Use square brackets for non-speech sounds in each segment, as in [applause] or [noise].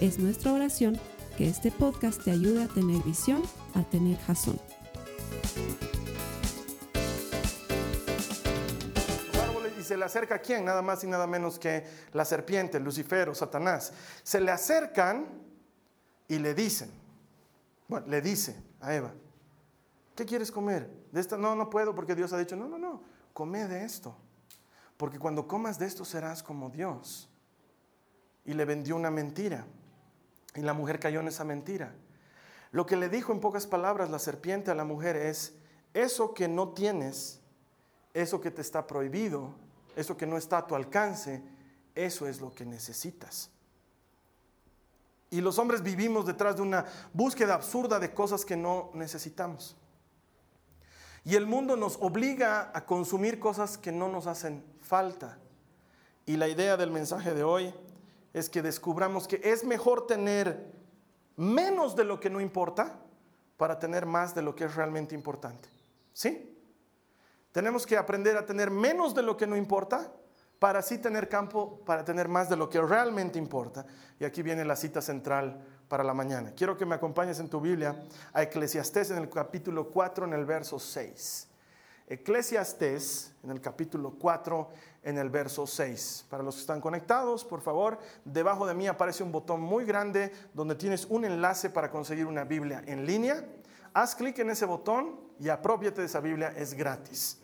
Es nuestra oración que este podcast te ayude a tener visión, a tener jazón. y se le acerca a quién, nada más y nada menos que la serpiente, Lucifer o Satanás. Se le acercan y le dicen, bueno, le dice a Eva, ¿qué quieres comer? De esta no, no puedo porque Dios ha dicho, no, no, no, come de esto, porque cuando comas de esto serás como Dios. Y le vendió una mentira. Y la mujer cayó en esa mentira. Lo que le dijo en pocas palabras la serpiente a la mujer es, eso que no tienes, eso que te está prohibido, eso que no está a tu alcance, eso es lo que necesitas. Y los hombres vivimos detrás de una búsqueda absurda de cosas que no necesitamos. Y el mundo nos obliga a consumir cosas que no nos hacen falta. Y la idea del mensaje de hoy es que descubramos que es mejor tener menos de lo que no importa para tener más de lo que es realmente importante. ¿Sí? Tenemos que aprender a tener menos de lo que no importa para así tener campo, para tener más de lo que realmente importa. Y aquí viene la cita central para la mañana. Quiero que me acompañes en tu Biblia a Eclesiastés en el capítulo 4, en el verso 6. Eclesiastés en el capítulo 4, en el verso 6. Para los que están conectados, por favor, debajo de mí aparece un botón muy grande donde tienes un enlace para conseguir una Biblia en línea. Haz clic en ese botón y apropiate de esa Biblia, es gratis.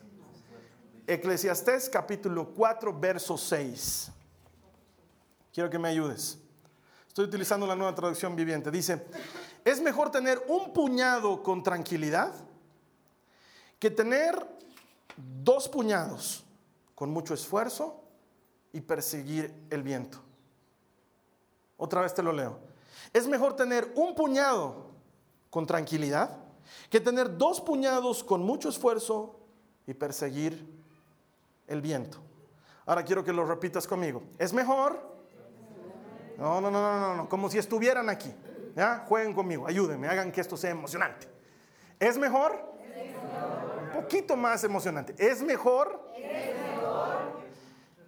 Eclesiastés capítulo 4, verso 6. Quiero que me ayudes. Estoy utilizando la nueva traducción viviente. Dice, es mejor tener un puñado con tranquilidad que tener dos puñados con mucho esfuerzo y perseguir el viento. Otra vez te lo leo. Es mejor tener un puñado con tranquilidad que tener dos puñados con mucho esfuerzo y perseguir el viento. Ahora quiero que lo repitas conmigo. Es mejor. No, no, no, no, no, como si estuvieran aquí. Jueguen conmigo, ayúdenme, hagan que esto sea emocionante. Es mejor. Un poquito más emocionante. Es mejor.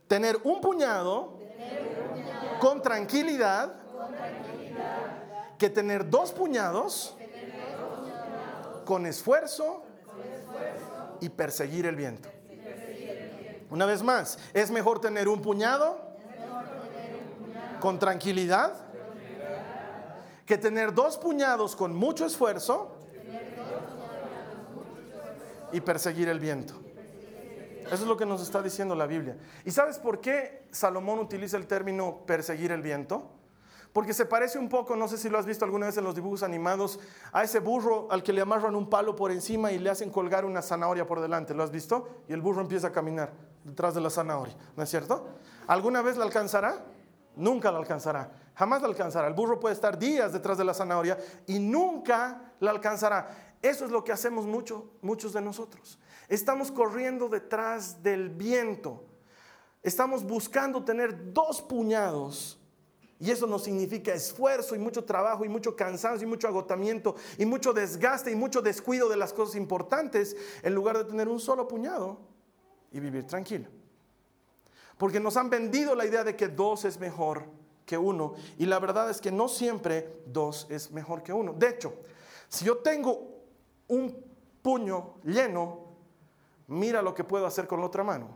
Tener un puñado, con, tranquilidad, que tener dos puñados, con esfuerzo, y perseguir el viento. Una vez más, es mejor tener un puñado con tranquilidad que tener dos puñados con mucho esfuerzo y perseguir el viento. Eso es lo que nos está diciendo la Biblia. ¿Y sabes por qué Salomón utiliza el término perseguir el viento? Porque se parece un poco, no sé si lo has visto alguna vez en los dibujos animados, a ese burro al que le amarran un palo por encima y le hacen colgar una zanahoria por delante. ¿Lo has visto? Y el burro empieza a caminar detrás de la zanahoria, ¿no es cierto? ¿Alguna vez la alcanzará? Nunca la alcanzará. Jamás la alcanzará. El burro puede estar días detrás de la zanahoria y nunca la alcanzará. Eso es lo que hacemos mucho, muchos de nosotros. Estamos corriendo detrás del viento. Estamos buscando tener dos puñados. Y eso nos significa esfuerzo y mucho trabajo y mucho cansancio y mucho agotamiento y mucho desgaste y mucho descuido de las cosas importantes en lugar de tener un solo puñado y vivir tranquilo. Porque nos han vendido la idea de que dos es mejor que uno y la verdad es que no siempre dos es mejor que uno. De hecho, si yo tengo un puño lleno, mira lo que puedo hacer con la otra mano.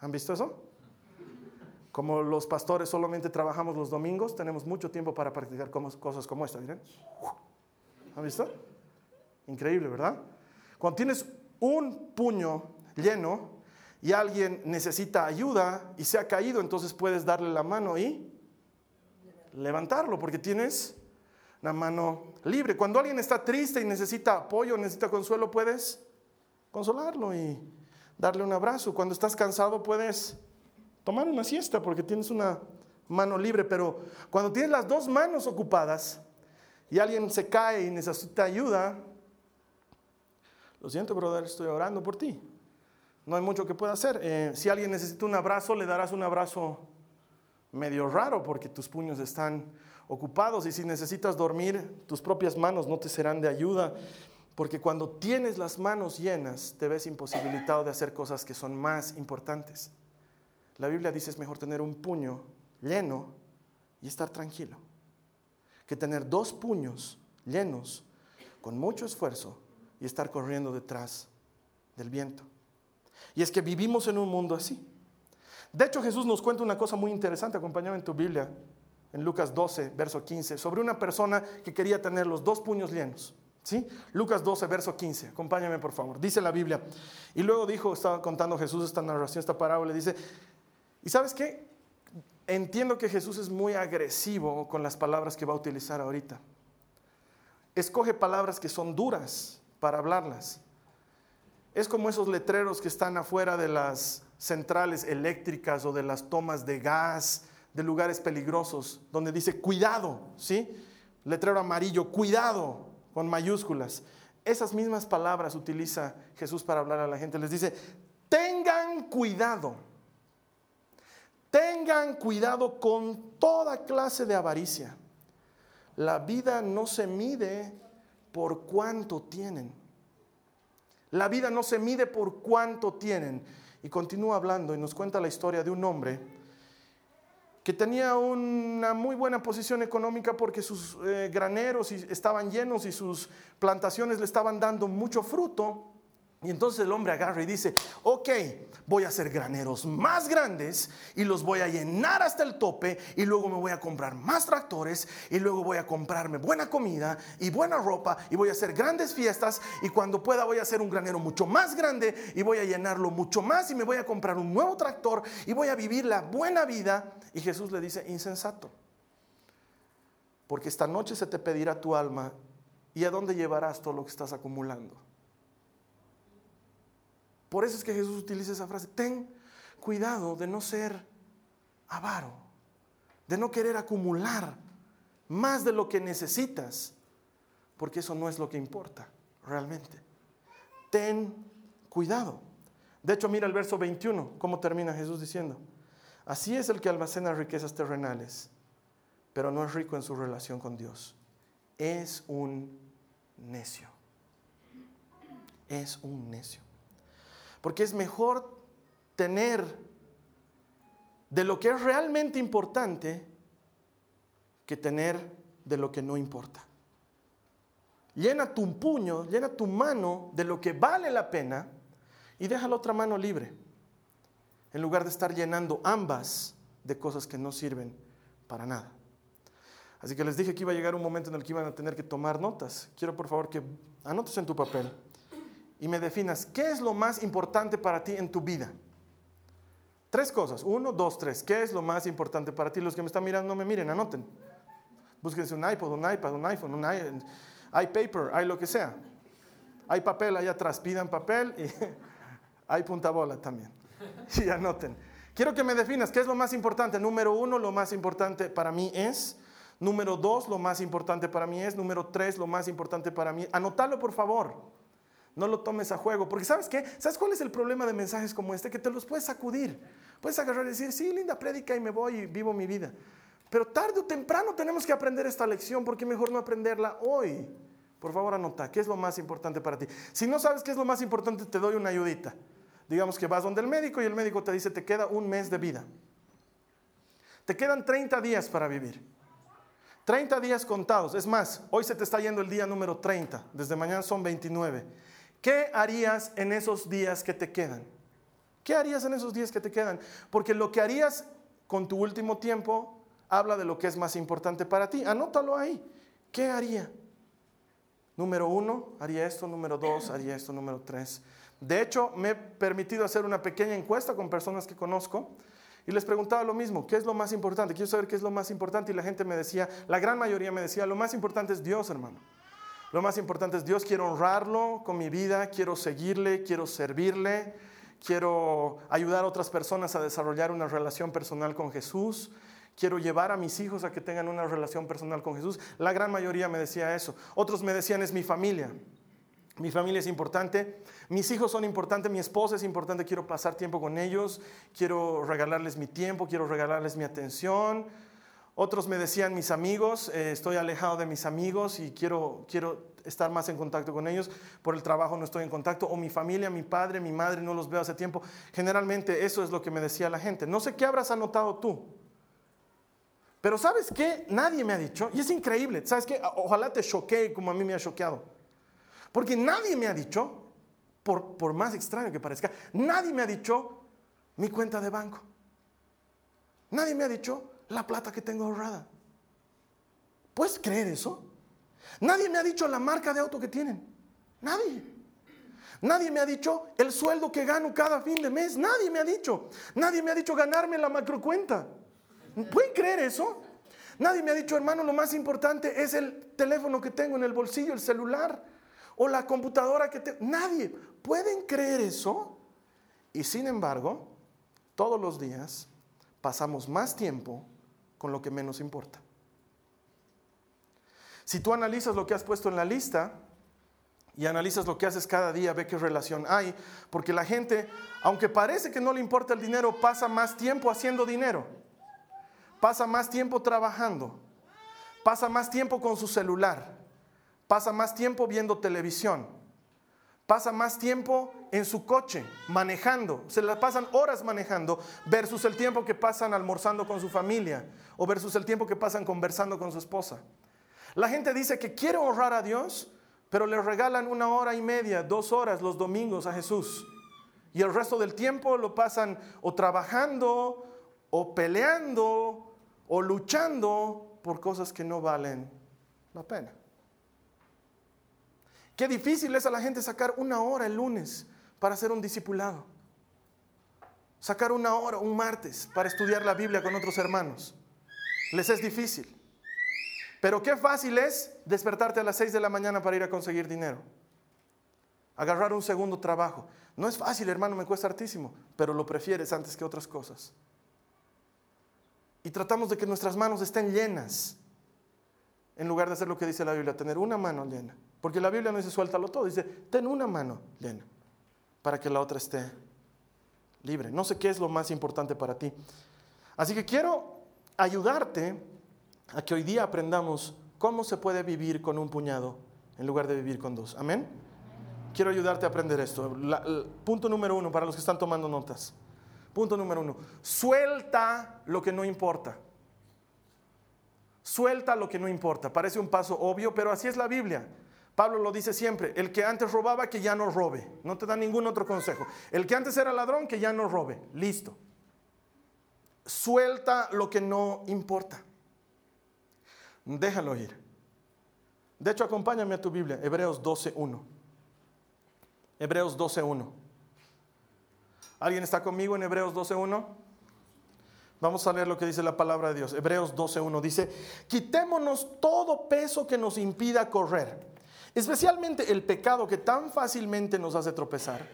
¿Han visto eso? Como los pastores solamente trabajamos los domingos, tenemos mucho tiempo para practicar cosas como esta. ¿miren? ¿Han visto? Increíble, ¿verdad? Cuando tienes un puño lleno y alguien necesita ayuda y se ha caído, entonces puedes darle la mano y levantarlo, porque tienes la mano libre. Cuando alguien está triste y necesita apoyo, necesita consuelo, puedes consolarlo y darle un abrazo. Cuando estás cansado puedes tomar una siesta porque tienes una mano libre, pero cuando tienes las dos manos ocupadas y alguien se cae y necesita ayuda, lo siento, brother, estoy orando por ti. No hay mucho que pueda hacer. Eh, si alguien necesita un abrazo, le darás un abrazo medio raro porque tus puños están ocupados y si necesitas dormir, tus propias manos no te serán de ayuda. Porque cuando tienes las manos llenas, te ves imposibilitado de hacer cosas que son más importantes. La Biblia dice es mejor tener un puño lleno y estar tranquilo, que tener dos puños llenos con mucho esfuerzo y estar corriendo detrás del viento. Y es que vivimos en un mundo así. De hecho, Jesús nos cuenta una cosa muy interesante, acompañado en tu Biblia, en Lucas 12, verso 15, sobre una persona que quería tener los dos puños llenos. ¿Sí? Lucas 12, verso 15. Acompáñame, por favor. Dice la Biblia. Y luego dijo, estaba contando Jesús esta narración, esta parábola. Dice, ¿y sabes qué? Entiendo que Jesús es muy agresivo con las palabras que va a utilizar ahorita. Escoge palabras que son duras para hablarlas. Es como esos letreros que están afuera de las centrales eléctricas o de las tomas de gas, de lugares peligrosos, donde dice cuidado, ¿sí? Letrero amarillo, cuidado, con mayúsculas. Esas mismas palabras utiliza Jesús para hablar a la gente. Les dice, tengan cuidado, tengan cuidado con toda clase de avaricia. La vida no se mide por cuánto tienen. La vida no se mide por cuánto tienen. Y continúa hablando y nos cuenta la historia de un hombre que tenía una muy buena posición económica porque sus eh, graneros estaban llenos y sus plantaciones le estaban dando mucho fruto. Y entonces el hombre agarra y dice, ok, voy a hacer graneros más grandes y los voy a llenar hasta el tope y luego me voy a comprar más tractores y luego voy a comprarme buena comida y buena ropa y voy a hacer grandes fiestas y cuando pueda voy a hacer un granero mucho más grande y voy a llenarlo mucho más y me voy a comprar un nuevo tractor y voy a vivir la buena vida. Y Jesús le dice, insensato, porque esta noche se te pedirá tu alma y a dónde llevarás todo lo que estás acumulando. Por eso es que Jesús utiliza esa frase, ten cuidado de no ser avaro, de no querer acumular más de lo que necesitas, porque eso no es lo que importa realmente. Ten cuidado. De hecho, mira el verso 21, cómo termina Jesús diciendo, así es el que almacena riquezas terrenales, pero no es rico en su relación con Dios. Es un necio. Es un necio. Porque es mejor tener de lo que es realmente importante que tener de lo que no importa. Llena tu puño, llena tu mano de lo que vale la pena y deja la otra mano libre. En lugar de estar llenando ambas de cosas que no sirven para nada. Así que les dije que iba a llegar un momento en el que iban a tener que tomar notas. Quiero por favor que anotes en tu papel y me definas qué es lo más importante para ti en tu vida. Tres cosas. Uno, dos, tres. ¿Qué es lo más importante para ti? Los que me están mirando, no me miren, anoten. Búsquense un iPod, un iPad, un iPhone, un iPaper, hay lo que sea. Hay papel ahí atrás, pidan papel y [laughs] hay punta bola también. [laughs] Y anoten. Quiero que me definas qué es lo más importante. Número uno, lo más importante para mí es. Número dos, lo más importante para mí es. Número tres, lo más importante para mí. Anotalo, por favor. No lo tomes a juego, porque ¿sabes qué? ¿Sabes cuál es el problema de mensajes como este? Que te los puedes sacudir. Puedes agarrar y decir, sí, linda prédica y me voy y vivo mi vida. Pero tarde o temprano tenemos que aprender esta lección, porque mejor no aprenderla hoy. Por favor, anota, ¿qué es lo más importante para ti? Si no sabes qué es lo más importante, te doy una ayudita. Digamos que vas donde el médico y el médico te dice, te queda un mes de vida. Te quedan 30 días para vivir. 30 días contados. Es más, hoy se te está yendo el día número 30. Desde mañana son 29. ¿Qué harías en esos días que te quedan? ¿Qué harías en esos días que te quedan? Porque lo que harías con tu último tiempo habla de lo que es más importante para ti. Anótalo ahí. ¿Qué haría? Número uno, haría esto. Número dos, haría esto. Número tres. De hecho, me he permitido hacer una pequeña encuesta con personas que conozco y les preguntaba lo mismo, ¿qué es lo más importante? Quiero saber qué es lo más importante y la gente me decía, la gran mayoría me decía, lo más importante es Dios, hermano. Lo más importante es Dios, quiero honrarlo con mi vida, quiero seguirle, quiero servirle, quiero ayudar a otras personas a desarrollar una relación personal con Jesús, quiero llevar a mis hijos a que tengan una relación personal con Jesús. La gran mayoría me decía eso. Otros me decían, es mi familia. Mi familia es importante, mis hijos son importantes, mi esposa es importante, quiero pasar tiempo con ellos, quiero regalarles mi tiempo, quiero regalarles mi atención. Otros me decían mis amigos, eh, estoy alejado de mis amigos y quiero, quiero estar más en contacto con ellos, por el trabajo no estoy en contacto, o mi familia, mi padre, mi madre, no los veo hace tiempo. Generalmente eso es lo que me decía la gente. No sé qué habrás anotado tú, pero ¿sabes qué? Nadie me ha dicho, y es increíble, ¿sabes qué? Ojalá te choquee como a mí me ha choqueado. Porque nadie me ha dicho, por, por más extraño que parezca, nadie me ha dicho mi cuenta de banco. Nadie me ha dicho la plata que tengo ahorrada. ¿Puedes creer eso? Nadie me ha dicho la marca de auto que tienen. Nadie. Nadie me ha dicho el sueldo que gano cada fin de mes. Nadie me ha dicho. Nadie me ha dicho ganarme la macrocuenta. ¿Pueden creer eso? Nadie me ha dicho, hermano, lo más importante es el teléfono que tengo en el bolsillo, el celular o la computadora que te... Nadie. ¿Pueden creer eso? Y sin embargo, todos los días pasamos más tiempo con lo que menos importa. Si tú analizas lo que has puesto en la lista y analizas lo que haces cada día, ve qué relación hay, porque la gente, aunque parece que no le importa el dinero, pasa más tiempo haciendo dinero, pasa más tiempo trabajando, pasa más tiempo con su celular, pasa más tiempo viendo televisión, pasa más tiempo en su coche manejando, se la pasan horas manejando versus el tiempo que pasan almorzando con su familia o versus el tiempo que pasan conversando con su esposa. La gente dice que quiere honrar a Dios, pero le regalan una hora y media, dos horas los domingos a Jesús. Y el resto del tiempo lo pasan o trabajando, o peleando, o luchando por cosas que no valen la pena. Qué difícil es a la gente sacar una hora el lunes para hacer un discipulado. Sacar una hora un martes para estudiar la Biblia con otros hermanos. Les es difícil. Pero qué fácil es despertarte a las 6 de la mañana para ir a conseguir dinero. Agarrar un segundo trabajo. No es fácil, hermano, me cuesta hartísimo, pero lo prefieres antes que otras cosas. Y tratamos de que nuestras manos estén llenas, en lugar de hacer lo que dice la Biblia, tener una mano llena. Porque la Biblia no dice suéltalo todo, dice ten una mano llena para que la otra esté libre. No sé qué es lo más importante para ti. Así que quiero ayudarte a que hoy día aprendamos cómo se puede vivir con un puñado en lugar de vivir con dos. Amén. Quiero ayudarte a aprender esto. punto número uno para los que están tomando notas. Punto número uno. Suelta lo que no importa. Suelta lo que no importa. Parece un paso obvio, pero así es la Biblia. Pablo lo dice siempre, el que antes robaba, que ya no robe. No te da ningún otro consejo. El que antes era ladrón, que ya no robe. Listo. Suelta lo que no importa. Déjalo ir. De hecho, acompáñame a tu Biblia, Hebreos 12.1. Hebreos 12.1. ¿Alguien está conmigo en Hebreos 12.1? Vamos a leer lo que dice la palabra de Dios. Hebreos 12.1 dice, quitémonos todo peso que nos impida correr Especialmente el pecado que tan fácilmente nos hace tropezar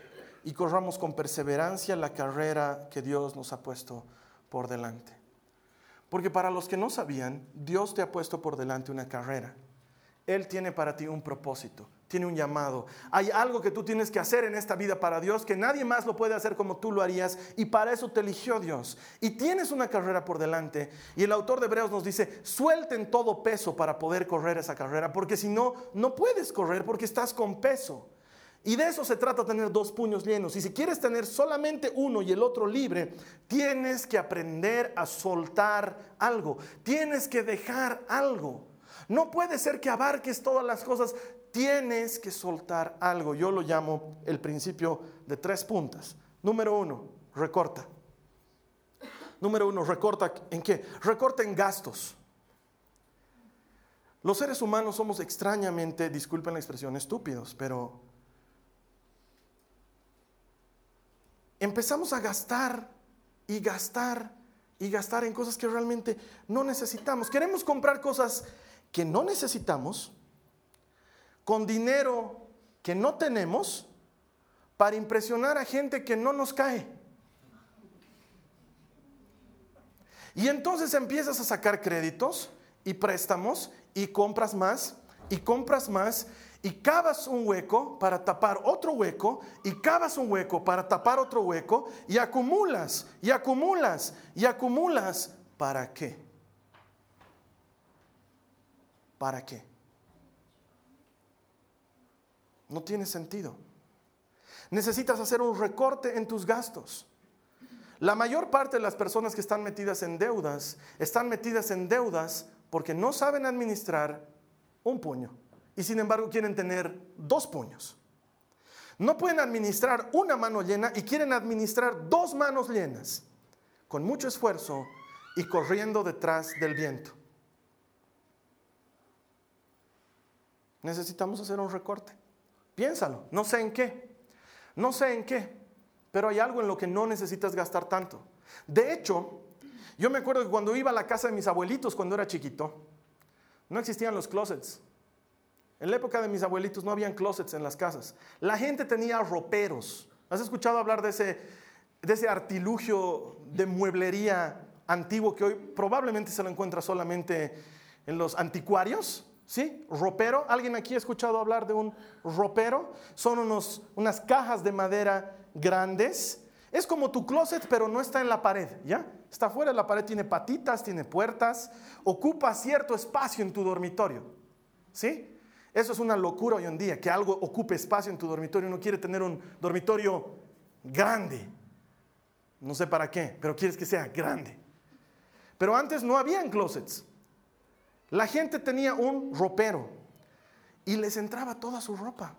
y corramos con perseverancia la carrera que Dios nos ha puesto por delante. Porque para los que no sabían, Dios te ha puesto por delante una carrera. Él tiene para ti un propósito tiene un llamado. Hay algo que tú tienes que hacer en esta vida para Dios que nadie más lo puede hacer como tú lo harías y para eso te eligió Dios. Y tienes una carrera por delante y el autor de Hebreos nos dice, suelten todo peso para poder correr esa carrera, porque si no, no puedes correr porque estás con peso. Y de eso se trata tener dos puños llenos. Y si quieres tener solamente uno y el otro libre, tienes que aprender a soltar algo. Tienes que dejar algo. No puede ser que abarques todas las cosas tienes que soltar algo. Yo lo llamo el principio de tres puntas. Número uno, recorta. Número uno, recorta en qué? Recorta en gastos. Los seres humanos somos extrañamente, disculpen la expresión, estúpidos, pero empezamos a gastar y gastar y gastar en cosas que realmente no necesitamos. Queremos comprar cosas que no necesitamos con dinero que no tenemos para impresionar a gente que no nos cae. Y entonces empiezas a sacar créditos y préstamos y compras más y compras más y cavas un hueco para tapar otro hueco y cavas un hueco para tapar otro hueco y acumulas y acumulas y acumulas. ¿Para qué? ¿Para qué? No tiene sentido. Necesitas hacer un recorte en tus gastos. La mayor parte de las personas que están metidas en deudas están metidas en deudas porque no saben administrar un puño y sin embargo quieren tener dos puños. No pueden administrar una mano llena y quieren administrar dos manos llenas, con mucho esfuerzo y corriendo detrás del viento. Necesitamos hacer un recorte. Piénsalo, no sé en qué, no sé en qué, pero hay algo en lo que no necesitas gastar tanto. De hecho, yo me acuerdo que cuando iba a la casa de mis abuelitos cuando era chiquito, no existían los closets. En la época de mis abuelitos no habían closets en las casas. La gente tenía roperos. ¿Has escuchado hablar de ese, de ese artilugio de mueblería antiguo que hoy probablemente se lo encuentra solamente en los anticuarios? ¿Sí? Ropero. ¿Alguien aquí ha escuchado hablar de un ropero? Son unos, unas cajas de madera grandes. Es como tu closet, pero no está en la pared, ¿ya? Está fuera de la pared, tiene patitas, tiene puertas, ocupa cierto espacio en tu dormitorio. ¿Sí? Eso es una locura hoy en día, que algo ocupe espacio en tu dormitorio. Uno quiere tener un dormitorio grande. No sé para qué, pero quieres que sea grande. Pero antes no habían closets. La gente tenía un ropero y les entraba toda su ropa.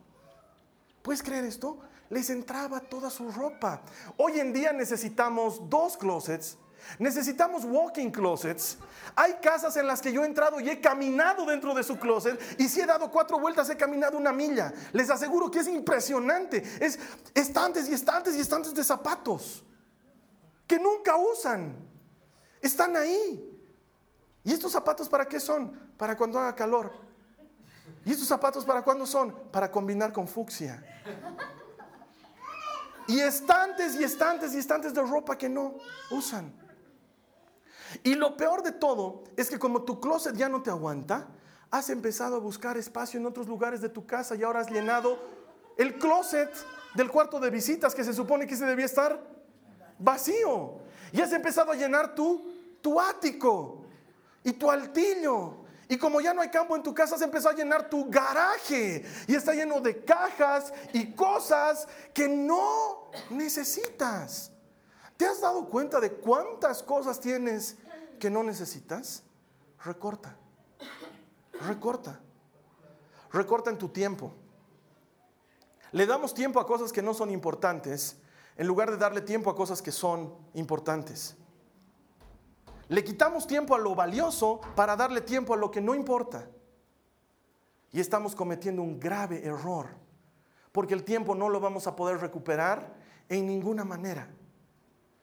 ¿Puedes creer esto? Les entraba toda su ropa. Hoy en día necesitamos dos closets Necesitamos walking closets. Hay casas en las que yo he entrado y he caminado dentro de su closet y si he dado cuatro vueltas he caminado una milla. Les aseguro que es impresionante. Es estantes y estantes y estantes de zapatos que nunca usan. Están ahí. ¿Y estos zapatos para qué son? Para cuando haga calor. ¿Y estos zapatos para cuándo son? Para combinar con fucsia. Y estantes y estantes y estantes de ropa que no usan. Y lo peor de todo es que como tu closet ya no te aguanta, has empezado a buscar espacio en otros lugares de tu casa y ahora has llenado el closet del cuarto de visitas que se supone que se debía estar vacío. Y has empezado a llenar tu, tu ático y tu altillo. Y como ya no hay campo en tu casa, has empezado a llenar tu garaje. Y está lleno de cajas y cosas que no necesitas. ¿Te has dado cuenta de cuántas cosas tienes que no necesitas? Recorta. Recorta. Recorta en tu tiempo. Le damos tiempo a cosas que no son importantes en lugar de darle tiempo a cosas que son importantes. Le quitamos tiempo a lo valioso para darle tiempo a lo que no importa. Y estamos cometiendo un grave error, porque el tiempo no lo vamos a poder recuperar en ninguna manera.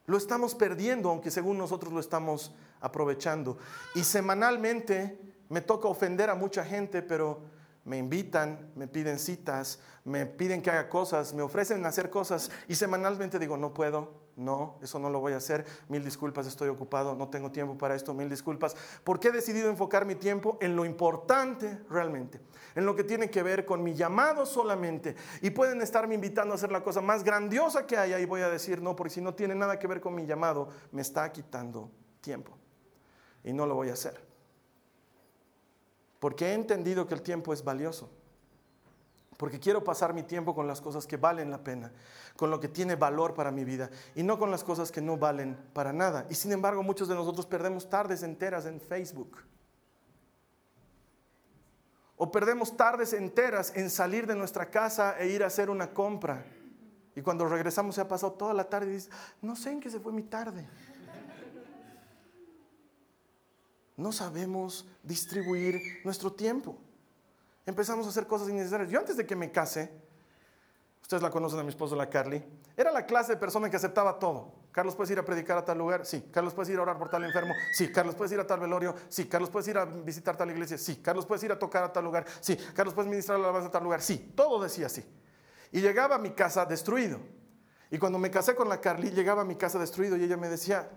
Lo estamos perdiendo, aunque según nosotros lo estamos aprovechando. Y semanalmente me toca ofender a mucha gente, pero me invitan, me piden citas, me piden que haga cosas, me ofrecen hacer cosas y semanalmente digo, no puedo, no, eso no lo voy a hacer, mil disculpas, estoy ocupado, no tengo tiempo para esto, mil disculpas, porque he decidido enfocar mi tiempo en lo importante realmente, en lo que tiene que ver con mi llamado solamente. Y pueden estarme invitando a hacer la cosa más grandiosa que haya y voy a decir, no, porque si no tiene nada que ver con mi llamado, me está quitando tiempo y no lo voy a hacer. Porque he entendido que el tiempo es valioso. Porque quiero pasar mi tiempo con las cosas que valen la pena, con lo que tiene valor para mi vida y no con las cosas que no valen para nada. Y sin embargo, muchos de nosotros perdemos tardes enteras en Facebook. O perdemos tardes enteras en salir de nuestra casa e ir a hacer una compra. Y cuando regresamos se ha pasado toda la tarde y dices, no sé en qué se fue mi tarde. no sabemos distribuir nuestro tiempo. Empezamos a hacer cosas innecesarias. Yo antes de que me case, ustedes la conocen a mi esposo, la Carly, era la clase de persona que aceptaba todo. Carlos, ¿puedes ir a predicar a tal lugar? Sí. Carlos, ¿puedes ir a orar por tal enfermo? Sí. Carlos, ¿puedes ir a tal velorio? Sí. Carlos, ¿puedes ir a visitar tal iglesia? Sí. Carlos, ¿puedes ir a tocar a tal lugar? Sí. Carlos, ¿puedes ministrar la alabanza a tal lugar? Sí. Todo decía así. Y llegaba a mi casa destruido. Y cuando me casé con la Carly, llegaba a mi casa destruido y ella me decía,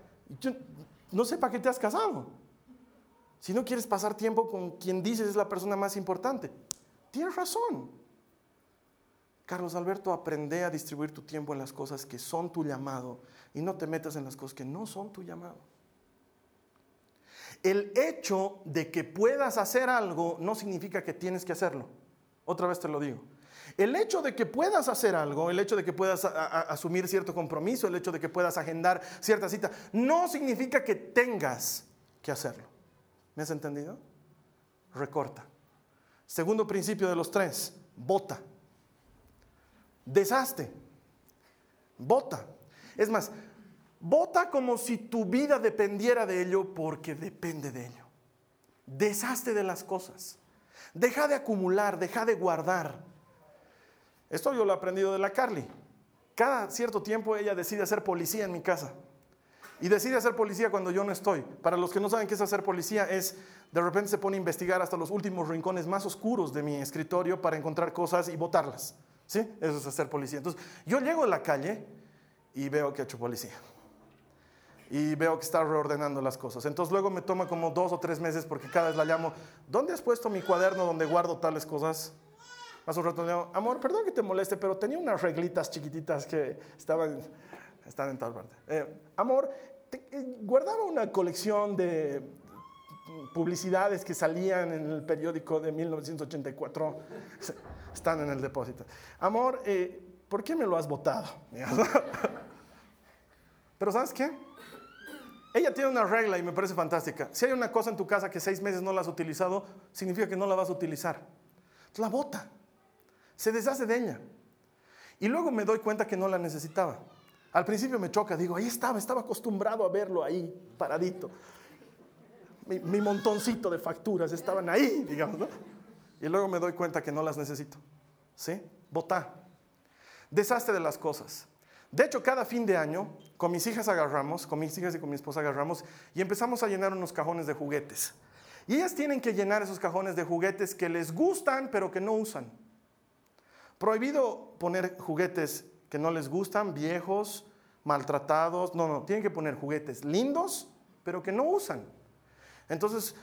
no sé para qué te has casado. Si no quieres pasar tiempo con quien dices es la persona más importante. Tienes razón. Carlos Alberto, aprende a distribuir tu tiempo en las cosas que son tu llamado y no te metas en las cosas que no son tu llamado. El hecho de que puedas hacer algo no significa que tienes que hacerlo. Otra vez te lo digo. El hecho de que puedas hacer algo, el hecho de que puedas asumir cierto compromiso, el hecho de que puedas agendar cierta cita, no significa que tengas que hacerlo. ¿Me has entendido? Recorta. Segundo principio de los tres, vota. Deshazte. Vota. Es más, vota como si tu vida dependiera de ello porque depende de ello. Deshazte de las cosas. Deja de acumular, deja de guardar. Esto yo lo he aprendido de la Carly. Cada cierto tiempo ella decide hacer policía en mi casa. Y decide hacer policía cuando yo no estoy. Para los que no saben qué es hacer policía, es de repente se pone a investigar hasta los últimos rincones más oscuros de mi escritorio para encontrar cosas y botarlas. ¿Sí? Eso es hacer policía. Entonces, yo llego a la calle y veo que ha hecho policía. Y veo que está reordenando las cosas. Entonces, luego me toma como dos o tres meses porque cada vez la llamo. ¿Dónde has puesto mi cuaderno donde guardo tales cosas? Más un rato le digo, amor, perdón que te moleste, pero tenía unas reglitas chiquititas que estaban, están en tal parte. Eh, amor, guardaba una colección de publicidades que salían en el periódico de 1984. Están en el depósito. Amor, eh, ¿por qué me lo has votado? [laughs] Pero ¿sabes qué? Ella tiene una regla y me parece fantástica. Si hay una cosa en tu casa que seis meses no la has utilizado, significa que no la vas a utilizar. La bota se deshace de ella. Y luego me doy cuenta que no la necesitaba. Al principio me choca, digo, ahí estaba, estaba acostumbrado a verlo ahí, paradito. Mi, montoncito de facturas estaban ahí, digamos, ¿no? Y luego me doy cuenta que no las necesito. ¿Sí? Botá. Desastre de las cosas. De hecho, cada fin de año, con mis hijas agarramos, con mis hijas y con mi esposa agarramos, y empezamos a llenar unos cajones de juguetes. Y ellas tienen que llenar esos cajones de juguetes que les gustan, pero que no usan. Prohibido poner juguetes que no les gustan, viejos, maltratados. No, no, tienen que poner juguetes lindos, pero que no usan. Entonces,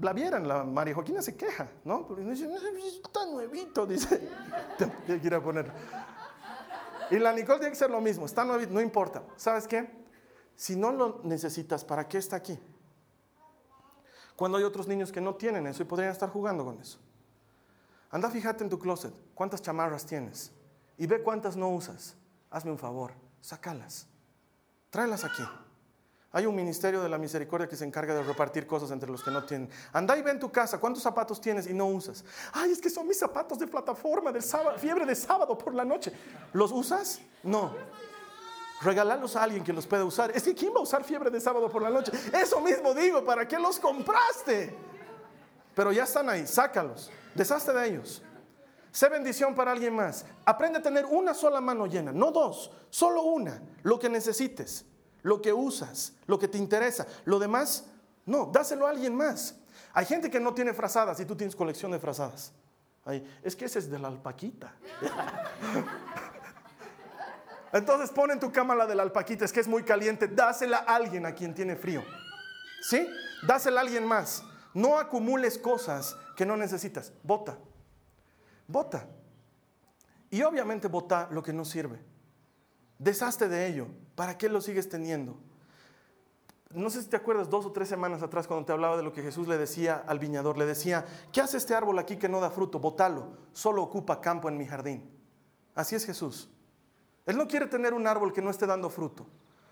la, vieran, la María Joaquina se queja, ¿no? Porque dice, está nuevito, dice. [laughs] Tiene que poner. Y la Nicole tiene que ser lo mismo, está nuevito, no importa. ¿Sabes qué? Si no lo necesitas, ¿para qué está aquí? Cuando hay otros niños que no tienen eso y podrían estar jugando con eso. Anda, fíjate en tu closet, cuántas chamarras tienes y ve cuántas no usas. Hazme un favor, sácalas, tráelas aquí. Hay un ministerio de la misericordia que se encarga de repartir cosas entre los que no tienen. Anda y ve en tu casa cuántos zapatos tienes y no usas. Ay, es que son mis zapatos de plataforma, de sábado, fiebre de sábado por la noche. ¿Los usas? No. Regalarlos a alguien que los pueda usar. Es que ¿quién va a usar fiebre de sábado por la noche? Eso mismo digo, ¿para qué los compraste? Pero ya están ahí, sácalos. Deshazte de ellos. Sé bendición para alguien más. Aprende a tener una sola mano llena, no dos, solo una. Lo que necesites, lo que usas, lo que te interesa. Lo demás, no, dáselo a alguien más. Hay gente que no tiene frazadas y tú tienes colección de frazadas. es que ese es de la alpaquita. [laughs] Entonces pon en tu cama la de la alpaquita, es que es muy caliente, dásela a alguien a quien tiene frío. ¿Sí? Dásela a alguien más. No acumules cosas que no necesitas. Vota. Vota. Y obviamente vota lo que no sirve. Deshazte de ello. ¿Para qué lo sigues teniendo? No sé si te acuerdas dos o tres semanas atrás cuando te hablaba de lo que Jesús le decía al viñador. Le decía, ¿qué hace este árbol aquí que no da fruto? Botalo. Solo ocupa campo en mi jardín. Así es Jesús. Él no quiere tener un árbol que no esté dando fruto.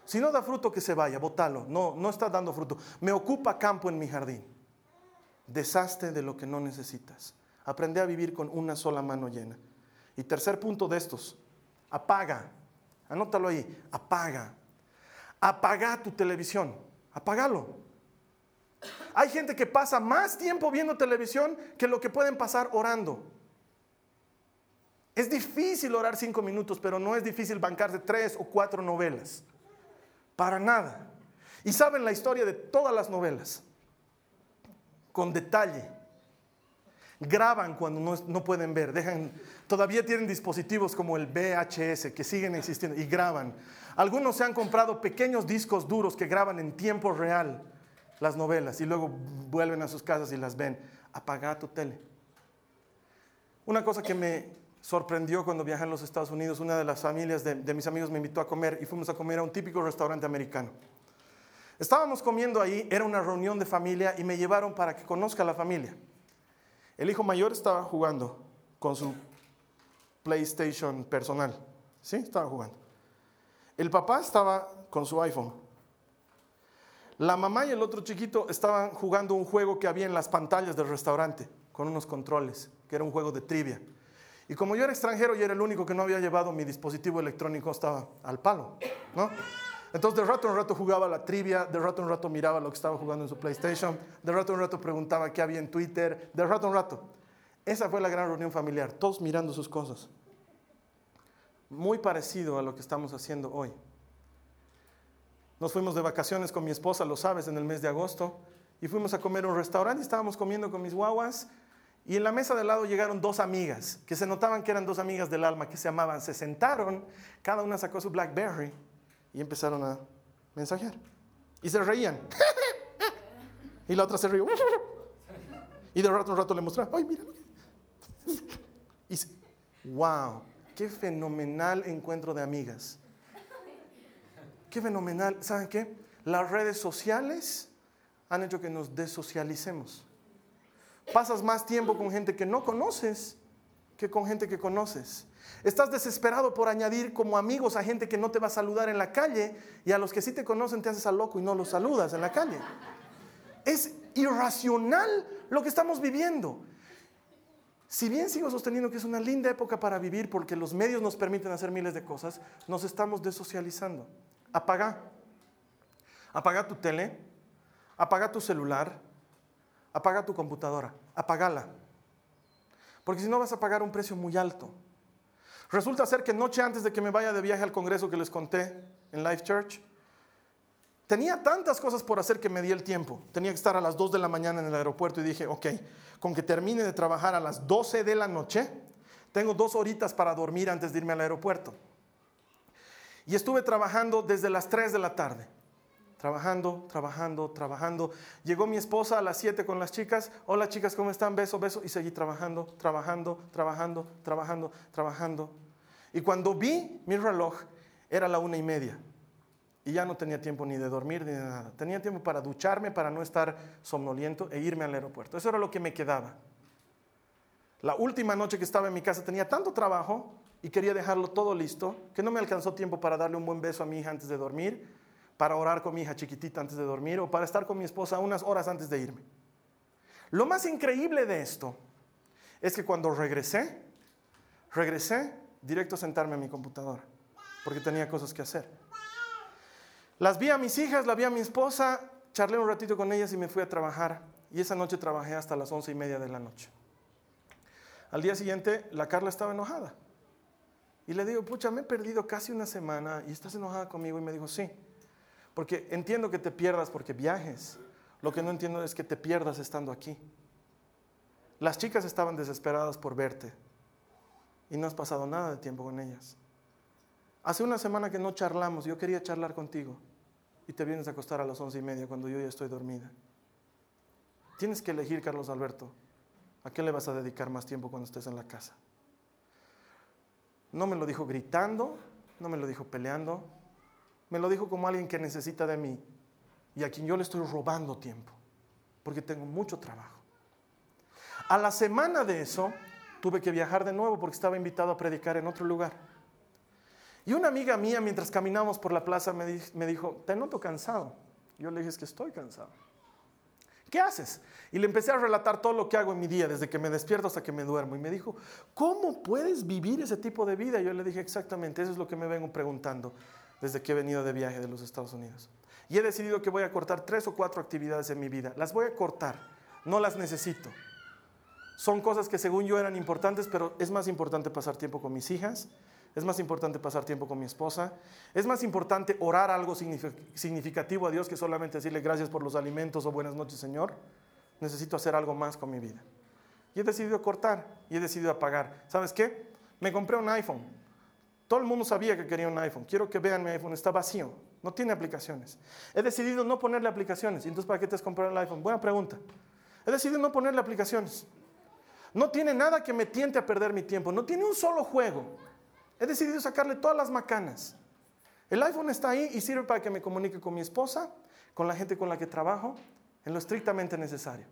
Si no da fruto, que se vaya, botalo. No, no está dando fruto. Me ocupa campo en mi jardín. Deshazte de lo que no necesitas. Aprende a vivir con una sola mano llena. Y tercer punto de estos, apaga. Anótalo ahí, apaga. Apaga tu televisión. Apágalo. Hay gente que pasa más tiempo viendo televisión que lo que pueden pasar orando. Es difícil orar cinco minutos, pero no es difícil bancar de tres o cuatro novelas. Para nada. Y saben la historia de todas las novelas con detalle. Graban cuando no, pueden ver, dejan, todavía tienen dispositivos como el VHS que siguen existiendo y graban. Algunos se han comprado pequeños discos duros que graban en tiempo real las novelas y luego vuelven a sus casas y las ven. Apaga tu tele. Una cosa que me sorprendió cuando viajé a los Estados Unidos, una de las familias de, de mis amigos me invitó a comer y fuimos a comer a un típico restaurante americano. Estábamos comiendo ahí, era una reunión de familia y me llevaron para que conozca a la familia. El hijo mayor estaba jugando con su PlayStation personal. ¿Sí? Estaba jugando. El papá estaba con su iPhone. La mamá y el otro chiquito estaban jugando un juego que había en las pantallas del restaurante, con unos controles, que era un juego de trivia. Y como yo era extranjero y era el único que no había llevado mi dispositivo electrónico, estaba al palo, ¿no? Entonces de rato en rato jugaba la trivia, de rato en rato miraba lo que estaba jugando en su PlayStation, de rato en rato preguntaba qué había en Twitter, de rato en rato. Esa fue la gran reunión familiar, todos mirando sus cosas. Muy parecido a lo que estamos haciendo hoy. Nos fuimos de vacaciones con mi esposa, lo sabes, en el mes de agosto, y fuimos a comer a un restaurante y estábamos comiendo con mis guaguas. Y en la mesa de lado llegaron dos amigas, que se notaban que eran dos amigas del alma, que se amaban. Se sentaron, cada una sacó su Blackberry y empezaron a mensajear. Y se reían. [laughs] y la otra se rió. [laughs] y de rato en rato le mostraba, ay, mira. y wow, qué fenomenal encuentro de amigas. Qué fenomenal. ¿Saben qué? Las redes sociales han hecho que nos desocialicemos. Pasas más tiempo con gente que no conoces que con gente que conoces. Estás desesperado por añadir como amigos a gente que no te va a saludar en la calle y a los que sí te conocen te haces al loco y no los saludas en la calle. Es irracional lo que estamos viviendo. Si bien sigo sosteniendo que es una linda época para vivir porque los medios nos permiten hacer miles de cosas, nos estamos desocializando. Apaga. Apaga tu tele, apaga tu celular, apaga tu computadora, apagala. Porque si no vas a pagar un precio muy alto. Resulta ser que noche antes de que me vaya de viaje al congreso que les conté en Life Church, tenía tantas cosas por hacer que me di el tiempo. Tenía que estar a las 2 de la mañana en el aeropuerto y dije, ok, con que termine de trabajar a las 12 de la noche, tengo dos horitas para dormir antes de irme al aeropuerto. Y estuve trabajando desde las 3 de la tarde trabajando, trabajando, trabajando. Llegó mi esposa a las 7 con las chicas. Hola chicas, ¿cómo están? Beso, beso. Y seguí trabajando, trabajando, trabajando, trabajando, trabajando. Y cuando vi mi reloj, era la una y media. Y ya no tenía tiempo ni de dormir ni de nada. Tenía tiempo para ducharme, para no estar somnoliento e irme al aeropuerto. Eso era lo que me quedaba. La última noche que estaba en mi casa tenía tanto trabajo y quería dejarlo todo listo que no me alcanzó tiempo para darle un buen beso a mi hija antes de dormir para orar con mi hija chiquitita antes de dormir o para estar con mi esposa unas horas antes de irme. Lo más increíble de esto es que cuando regresé, regresé directo a sentarme a mi computadora, porque tenía cosas que hacer. Las vi a mis hijas, la vi a mi esposa, charlé un ratito con ellas y me fui a trabajar. Y esa noche trabajé hasta las once y media de la noche. Al día siguiente, la Carla estaba enojada. Y le digo, pucha, me he perdido casi una semana y estás enojada conmigo. Y me dijo, sí. Porque entiendo que te pierdas porque viajes. Lo que no entiendo es que te pierdas estando aquí. Las chicas estaban desesperadas por verte y no has pasado nada de tiempo con ellas. Hace una semana que no charlamos, yo quería charlar contigo y te vienes a acostar a las once y media cuando yo ya estoy dormida. Tienes que elegir, Carlos Alberto, a qué le vas a dedicar más tiempo cuando estés en la casa. No me lo dijo gritando, no me lo dijo peleando, me lo dijo como alguien que necesita de mí y a quien yo le estoy robando tiempo, porque tengo mucho trabajo. A la semana de eso, tuve que viajar de nuevo porque estaba invitado a predicar en otro lugar. Y una amiga mía, mientras caminamos por la plaza, me, me dijo, te noto cansado. Yo le dije, es que estoy cansado. ¿Qué haces? Y le empecé a relatar todo lo que hago en mi día, desde que me despierto hasta que me duermo. Y me dijo, ¿cómo puedes vivir ese tipo de vida? Y yo le dije, exactamente, eso es lo que me vengo preguntando desde que he venido de viaje de los Estados Unidos. Y he decidido que voy a cortar tres o cuatro actividades en mi vida. Las voy a cortar, no las necesito. Son cosas que según yo eran importantes, pero es más importante pasar tiempo con mis hijas, es más importante pasar tiempo con mi esposa, es más importante orar algo significativo a Dios que solamente decirle gracias por los alimentos o buenas noches Señor. Necesito hacer algo más con mi vida. Y he decidido cortar y he decidido apagar. ¿Sabes qué? Me compré un iPhone. Todo el mundo sabía que quería un iPhone. Quiero que vean mi iPhone, está vacío. No tiene aplicaciones. He decidido no ponerle aplicaciones. ¿Y entonces para qué te has comprado el iPhone? Buena pregunta. He decidido no ponerle aplicaciones. No tiene nada que me tiente a perder mi tiempo. No tiene un solo juego. He decidido sacarle todas las macanas. El iPhone está ahí y sirve para que me comunique con mi esposa, con la gente con la que trabajo, en lo estrictamente necesario.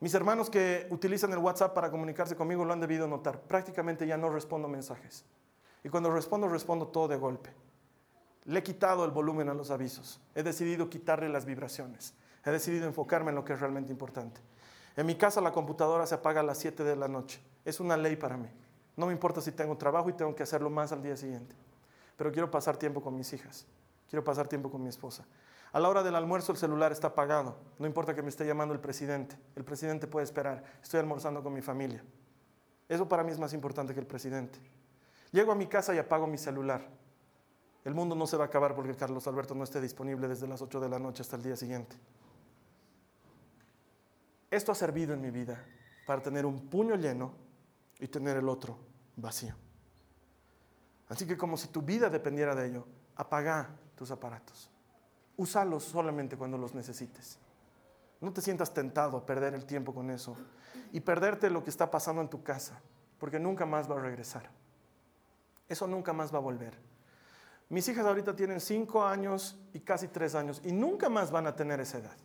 Mis hermanos que utilizan el WhatsApp para comunicarse conmigo lo han debido notar. Prácticamente ya no respondo mensajes. Y cuando respondo, respondo todo de golpe. Le he quitado el volumen a los avisos. He decidido quitarle las vibraciones. He decidido enfocarme en lo que es realmente importante. En mi casa la computadora se apaga a las 7 de la noche. Es una ley para mí. No me importa si tengo trabajo y tengo que hacerlo más al día siguiente. Pero quiero pasar tiempo con mis hijas. Quiero pasar tiempo con mi esposa. A la hora del almuerzo el celular está apagado. No importa que me esté llamando el presidente. El presidente puede esperar. Estoy almorzando con mi familia. Eso para mí es más importante que el presidente. Llego a mi casa y apago mi celular. El mundo no se va a acabar porque Carlos Alberto no esté disponible desde las 8 de la noche hasta el día siguiente. Esto ha servido en mi vida para tener un puño lleno y tener el otro vacío. Así que como si tu vida dependiera de ello, apaga tus aparatos. Úsalos solamente cuando los necesites. No te sientas tentado a perder el tiempo con eso y perderte lo que está pasando en tu casa, porque nunca más va a regresar. Eso nunca más va a volver. Mis hijas ahorita tienen cinco años y casi tres años y nunca más van a tener esa edad.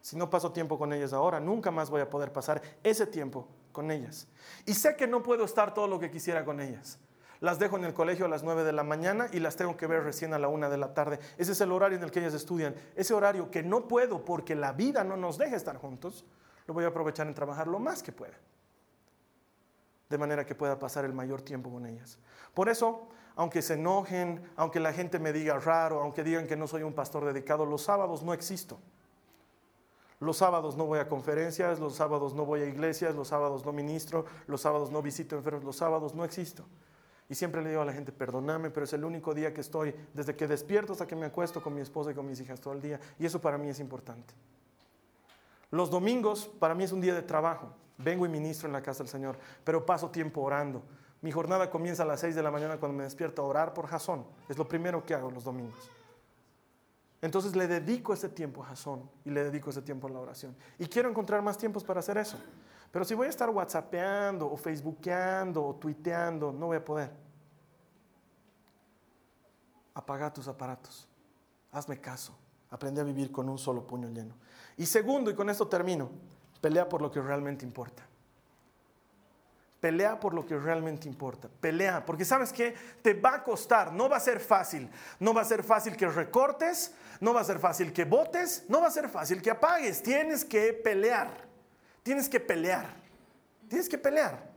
Si no paso tiempo con ellas ahora, nunca más voy a poder pasar ese tiempo con ellas. Y sé que no puedo estar todo lo que quisiera con ellas. Las dejo en el colegio a las 9 de la mañana y las tengo que ver recién a la 1 de la tarde. Ese es el horario en el que ellas estudian. Ese horario que no puedo porque la vida no nos deja estar juntos, lo voy a aprovechar en trabajar lo más que pueda. De manera que pueda pasar el mayor tiempo con ellas. Por eso, aunque se enojen, aunque la gente me diga raro, aunque digan que no soy un pastor dedicado, los sábados no existo. Los sábados no voy a conferencias, los sábados no voy a iglesias, los sábados no ministro, los sábados no visito enfermos, los sábados no existo. Y siempre le digo a la gente, perdóname, pero es el único día que estoy, desde que despierto hasta que me acuesto con mi esposa y con mis hijas todo el día. Y eso para mí es importante. Los domingos para mí es un día de trabajo. Vengo y ministro en la casa del Señor, pero paso tiempo orando. Mi jornada comienza a las 6 de la mañana cuando me despierto a orar por Jasón. Es lo primero que hago los domingos. Entonces le dedico ese tiempo a Jasón y le dedico ese tiempo a la oración. Y quiero encontrar más tiempos para hacer eso. Pero si voy a estar whatsappeando o facebookeando o tuiteando, no voy a poder. Apaga tus aparatos. Hazme caso. Aprende a vivir con un solo puño lleno. Y segundo, y con esto termino, pelea por lo que realmente importa. Pelea por lo que realmente importa. Pelea, porque sabes que te va a costar, no va a ser fácil. No va a ser fácil que recortes, no va a ser fácil que votes, no va a ser fácil que apagues. Tienes que pelear. Tienes que pelear. Tienes que pelear.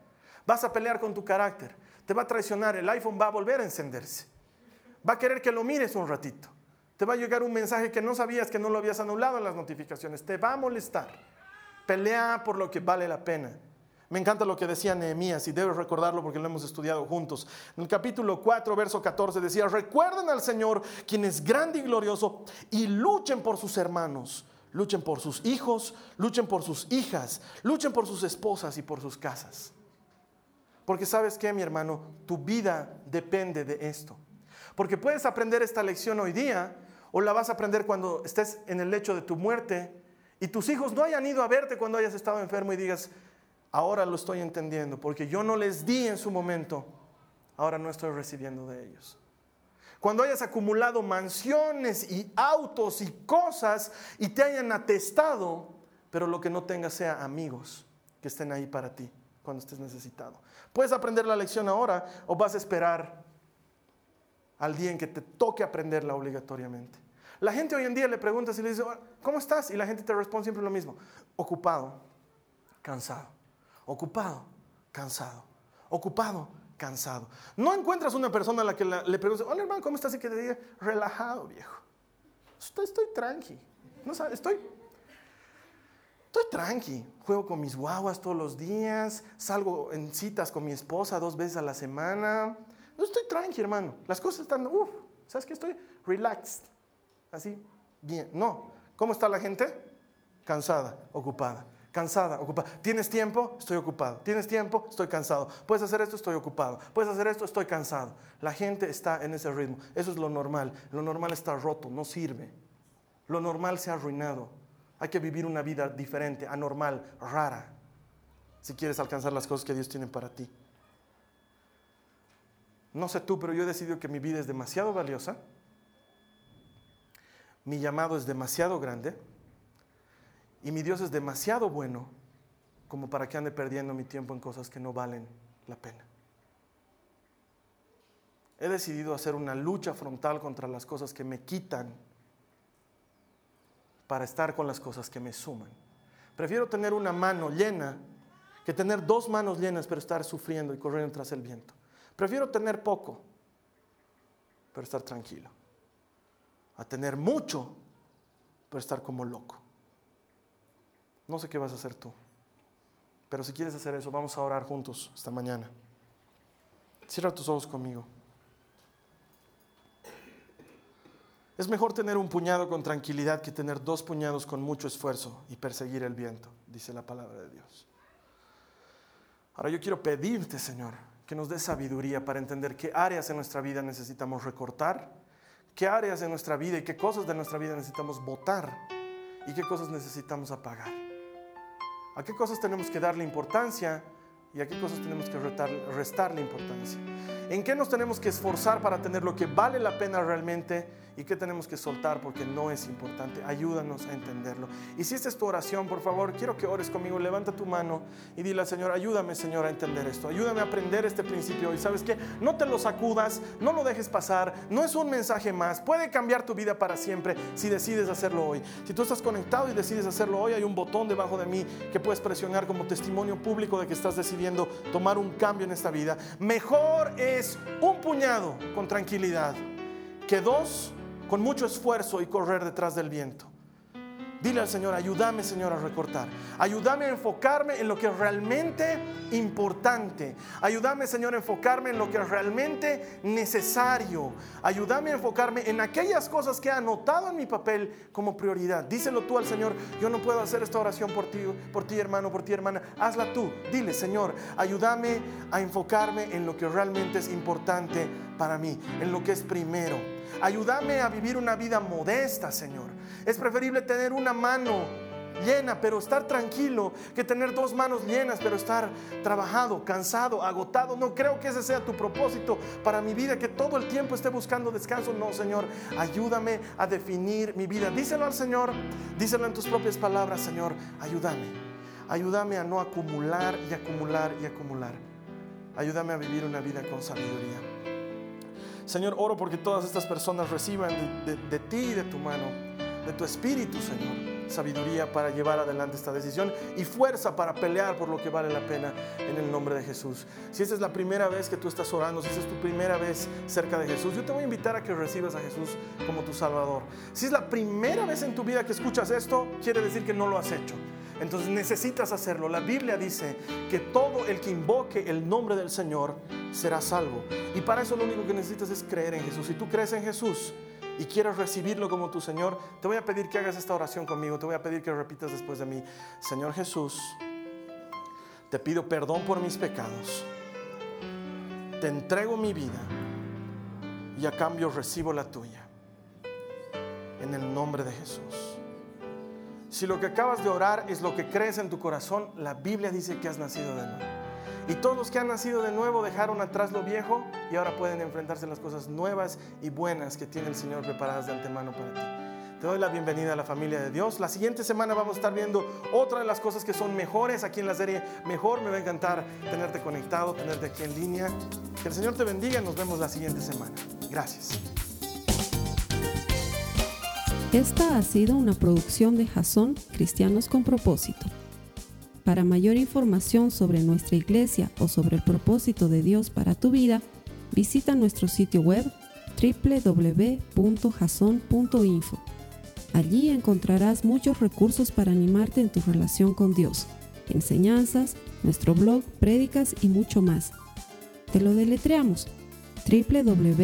Vas a pelear con tu carácter. Te va a traicionar. El iPhone va a volver a encenderse. Va a querer que lo mires un ratito. Te va a llegar un mensaje que no sabías que no lo habías anulado en las notificaciones. Te va a molestar. Pelea por lo que vale la pena. Me encanta lo que decía Nehemías y debes recordarlo porque lo hemos estudiado juntos. En el capítulo 4, verso 14 decía, recuerden al Señor quien es grande y glorioso y luchen por sus hermanos, luchen por sus hijos, luchen por sus hijas, luchen por sus esposas y por sus casas. Porque sabes que mi hermano, tu vida depende de esto. Porque puedes aprender esta lección hoy día o la vas a aprender cuando estés en el lecho de tu muerte y tus hijos no hayan ido a verte cuando hayas estado enfermo y digas, Ahora lo estoy entendiendo, porque yo no les di en su momento, ahora no estoy recibiendo de ellos. Cuando hayas acumulado mansiones y autos y cosas y te hayan atestado, pero lo que no tengas sea amigos que estén ahí para ti cuando estés necesitado. Puedes aprender la lección ahora o vas a esperar al día en que te toque aprenderla obligatoriamente. La gente hoy en día le pregunta si le dice, ¿cómo estás? Y la gente te responde siempre lo mismo, ocupado, cansado. Ocupado, cansado. Ocupado, cansado. No encuentras una persona a la que le preguntes, hola hermano, ¿cómo estás? Y que te diga, relajado, viejo. Estoy, estoy tranqui. No sabes, estoy, estoy tranqui. Juego con mis guaguas todos los días. Salgo en citas con mi esposa dos veces a la semana. No estoy tranqui, hermano. Las cosas están, uff, ¿sabes qué? Estoy relaxed. Así, bien. No. ¿Cómo está la gente? Cansada, ocupada cansada, ocupada. ¿Tienes tiempo? Estoy ocupado. ¿Tienes tiempo? Estoy cansado. ¿Puedes hacer esto? Estoy ocupado. ¿Puedes hacer esto? Estoy cansado. La gente está en ese ritmo. Eso es lo normal. Lo normal está roto, no sirve. Lo normal se ha arruinado. Hay que vivir una vida diferente, anormal, rara, si quieres alcanzar las cosas que Dios tiene para ti. No sé tú, pero yo he decidido que mi vida es demasiado valiosa. Mi llamado es demasiado grande y mi Dios es demasiado bueno como para que ande perdiendo mi tiempo en cosas que no valen la pena. He decidido hacer una lucha frontal contra las cosas que me quitan para estar con las cosas que me suman. Prefiero tener una mano llena que tener dos manos llenas pero estar sufriendo y corriendo tras el viento. Prefiero tener poco pero estar tranquilo. A tener mucho pero estar como loco. No sé qué vas a hacer tú. Pero si quieres hacer eso, vamos a orar juntos esta mañana. Cierra tus ojos conmigo. Es mejor tener un puñado con tranquilidad que tener dos puñados con mucho esfuerzo y perseguir el viento, dice la palabra de Dios. Ahora yo quiero pedirte, Señor, que nos dé sabiduría para entender qué áreas en nuestra vida necesitamos recortar, qué áreas en nuestra vida y qué cosas de nuestra vida necesitamos votar y qué cosas necesitamos apagar a qué cosas tenemos que darle importancia y a qué cosas tenemos que restarle importancia. ¿En qué nos tenemos que esforzar para tener lo que vale la pena realmente y qué tenemos que soltar porque no es importante? Ayúdanos a entenderlo. Y si esta es tu oración, por favor, quiero que ores conmigo. Levanta tu mano y dile al Señor, ayúdame Señor a entender esto. Ayúdame a aprender este principio. Y sabes que no te lo sacudas, no lo dejes pasar. No es un mensaje más. Puede cambiar tu vida para siempre si decides hacerlo hoy. Si tú estás conectado y decides hacerlo hoy, hay un botón debajo de mí que puedes presionar como testimonio público de que estás decidiendo tomar un cambio en esta vida. Mejor es un puñado con tranquilidad que dos con mucho esfuerzo y correr detrás del viento. Dile al Señor, ayúdame Señor a recortar. Ayúdame a enfocarme en lo que es realmente importante. Ayúdame Señor a enfocarme en lo que es realmente necesario. Ayúdame a enfocarme en aquellas cosas que he anotado en mi papel como prioridad. Díselo tú al Señor, yo no puedo hacer esta oración por ti, por ti hermano, por ti hermana. Hazla tú. Dile Señor, ayúdame a enfocarme en lo que realmente es importante para mí, en lo que es primero. Ayúdame a vivir una vida modesta, Señor. Es preferible tener una mano llena, pero estar tranquilo, que tener dos manos llenas, pero estar trabajado, cansado, agotado. No creo que ese sea tu propósito para mi vida, que todo el tiempo esté buscando descanso. No, Señor, ayúdame a definir mi vida. Díselo al Señor, díselo en tus propias palabras, Señor, ayúdame. Ayúdame a no acumular y acumular y acumular. Ayúdame a vivir una vida con sabiduría. Señor, oro porque todas estas personas reciban de, ti y de tu mano, de tu espíritu, Señor sabiduría para llevar adelante esta decisión y fuerza para pelear por lo que vale la pena en el nombre de Jesús. Si esta es la primera vez que tú estás orando, si esta es tu primera vez cerca de Jesús, yo te voy a invitar a que recibas a Jesús como tu Salvador. Si es la primera vez en tu vida que escuchas esto, quiere decir que no lo has hecho. Entonces necesitas hacerlo. La Biblia dice que todo el que invoque el nombre del Señor será salvo. Y para eso lo único que necesitas es creer en Jesús. Si tú crees en Jesús y quieres recibirlo como tu Señor, te voy a pedir que hagas esta oración conmigo. Te voy a pedir que repitas después de mí. Señor Jesús, te pido perdón por mis pecados. Te entrego mi vida y a cambio recibo la tuya. En el nombre de Jesús. Si lo que acabas de orar es lo que crees en tu corazón, la Biblia dice que has nacido de nuevo. Y todos los que han nacido de nuevo dejaron atrás lo viejo y ahora pueden enfrentarse a las cosas nuevas y buenas que tiene el Señor preparadas de antemano para ti. Te doy la bienvenida a la familia de Dios. La siguiente semana vamos a estar viendo otra de las cosas que son mejores aquí en la serie Mejor. Me va a encantar tenerte conectado, tenerte aquí en línea. Que el Señor te bendiga nos vemos la siguiente semana. Gracias. Esta ha sido una producción de Jason Cristianos con Propósito. Para mayor información sobre nuestra iglesia o sobre el propósito de Dios para tu vida, visita nuestro sitio web www.jason.info. Allí encontrarás muchos recursos para animarte en tu relación con Dios, enseñanzas, nuestro blog, prédicas y mucho más. Te lo deletreamos www.jaz